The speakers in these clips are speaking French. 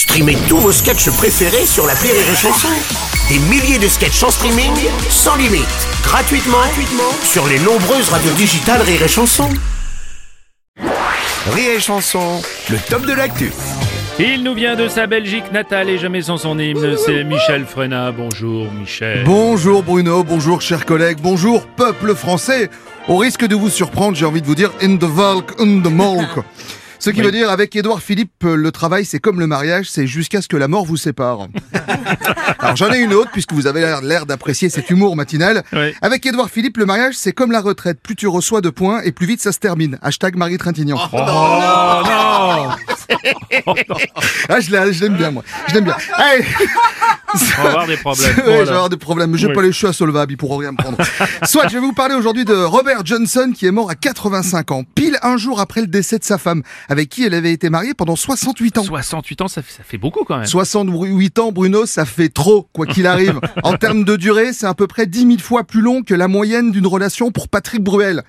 Streamez tous vos sketchs préférés sur la Rire et Chanson. Des milliers de sketchs en streaming, sans limite, gratuitement, gratuitement sur les nombreuses radios digitales Rire et Chanson. Rire et Chanson, le top de l'actu. Il nous vient de sa Belgique natale et jamais sans son hymne, c'est Michel Frenat. Bonjour Michel. Bonjour Bruno, bonjour chers collègues, bonjour peuple français. Au risque de vous surprendre, j'ai envie de vous dire in the Valk, in the Molk. Ce qui veut dire, avec Édouard Philippe, le travail, c'est comme le mariage, c'est jusqu'à ce que la mort vous sépare. Alors j'en ai une autre, puisque vous avez l'air- d'apprécier cet humour matinal. Oui. Avec Édouard Philippe, le mariage, c'est comme la retraite. Plus tu reçois de points, et plus vite ça se termine. Hashtag Marie Trintignant. Oh non Ah, je l'ai- je l'aime bien, moi. Je l'aime bien. Allez. On va avoir des problèmes. Ouais, Voilà. je vais avoir des problèmes. J'ai Oui. pas les cheveux à solvable, ils pourront rien me prendre. Soit, je vais vous parler aujourd'hui de Robert Johnson qui est mort à 85 ans, pile un jour après le décès de sa femme, avec qui elle avait été mariée pendant 68 ans. 68 ans, ça fait, ça fait beaucoup quand même. 68 ans, Bruno, ça fait trop, quoi qu'il arrive. En termes de durée, c'est à peu près 10 000 fois plus long que la moyenne d'une relation pour Patrick Bruel.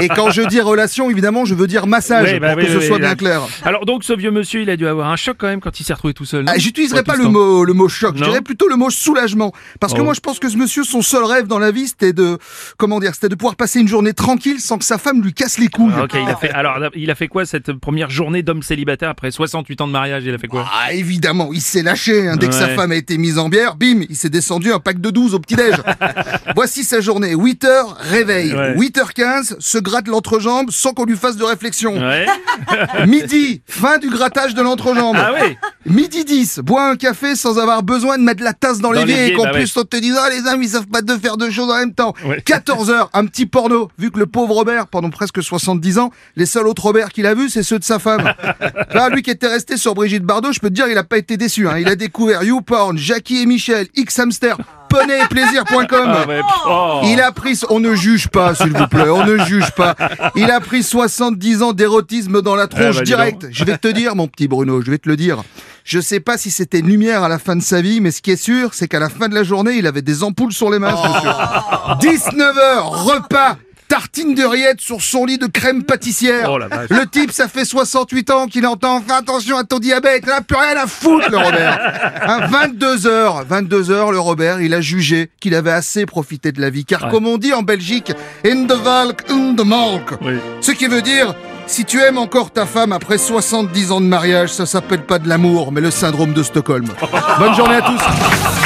Et quand je dis relation, évidemment, je veux dire massage, Oui, bah pour oui, que ce soit bien clair. Alors donc ce vieux monsieur, il a dû avoir un choc quand même quand il s'est retrouvé tout seul. Ah, J'utiliserai pas le temps. mot, le mot choc, Non dirais plutôt le mot soulagement. Parce que Oh. moi, je pense que ce monsieur, son seul rêve dans la vie, c'était de, comment dire, c'était de pouvoir passer une journée tranquille sans que sa femme lui casse les couilles. Ah, Ok, il a fait. Alors, il a fait quoi cette première journée d'homme célibataire après 68 ans de mariage Il a fait quoi? Ah, évidemment, il s'est lâché. hein. Dès que sa femme a été mise en bière, bim, il s'est descendu un pack de 12 au petit-déj. Voici sa journée. 8 heures, réveil. Ouais. 8h15, se gratte l'entrejambe sans qu'on lui fasse de réflexion. Ouais. Midi, fin du grattage de l'entrejambe. Ah oui. Midi 10, bois un café sans avoir besoin de mettre la tasse dans, Dans l'évier et qu'en bah plus on te dise ah les hommes ils savent pas de faire deux choses en même temps. Ouais. 14 heures, un petit porno. Vu que le pauvre Robert, pendant presque 70 ans, les seuls autres Robert qu'il a vus, c'est ceux de sa femme. Là, lui qui était resté sur Brigitte Bardot, je peux te dire, il a pas été déçu. Hein. Il a découvert YouPorn, Jackie et Michel, X Hamster, poney et plaisir.com. Ah ouais. Oh. Il a pris, on ne juge pas, s'il vous plaît, on ne juge pas. Il a pris 70 ans d'érotisme dans la tronche Eh bah, dis direct. Je vais te dire, mon petit Bruno, je vais te le dire. Je sais pas si c'était une lumière à la fin de sa vie, mais ce qui est sûr, c'est qu'à la fin de la journée, il avait des ampoules sur les mains, ce monsieur. 19h, repas, tartine de rillettes sur son lit de crème pâtissière. Oh la vache. Le type, ça fait 68 ans qu'il entend, fais attention à ton diabète, il n'a plus rien à foutre, le Robert. Hein, 22 heures, 22 heures, le Robert, il a jugé qu'il avait assez profité de la vie. Car Ouais. comme on dit en Belgique, in the valk, in the malk. Oui. Ce qui veut dire, si tu aimes encore ta femme après 70 ans de mariage, ça s'appelle pas de l'amour, mais le syndrome de Stockholm. Bonne journée à tous.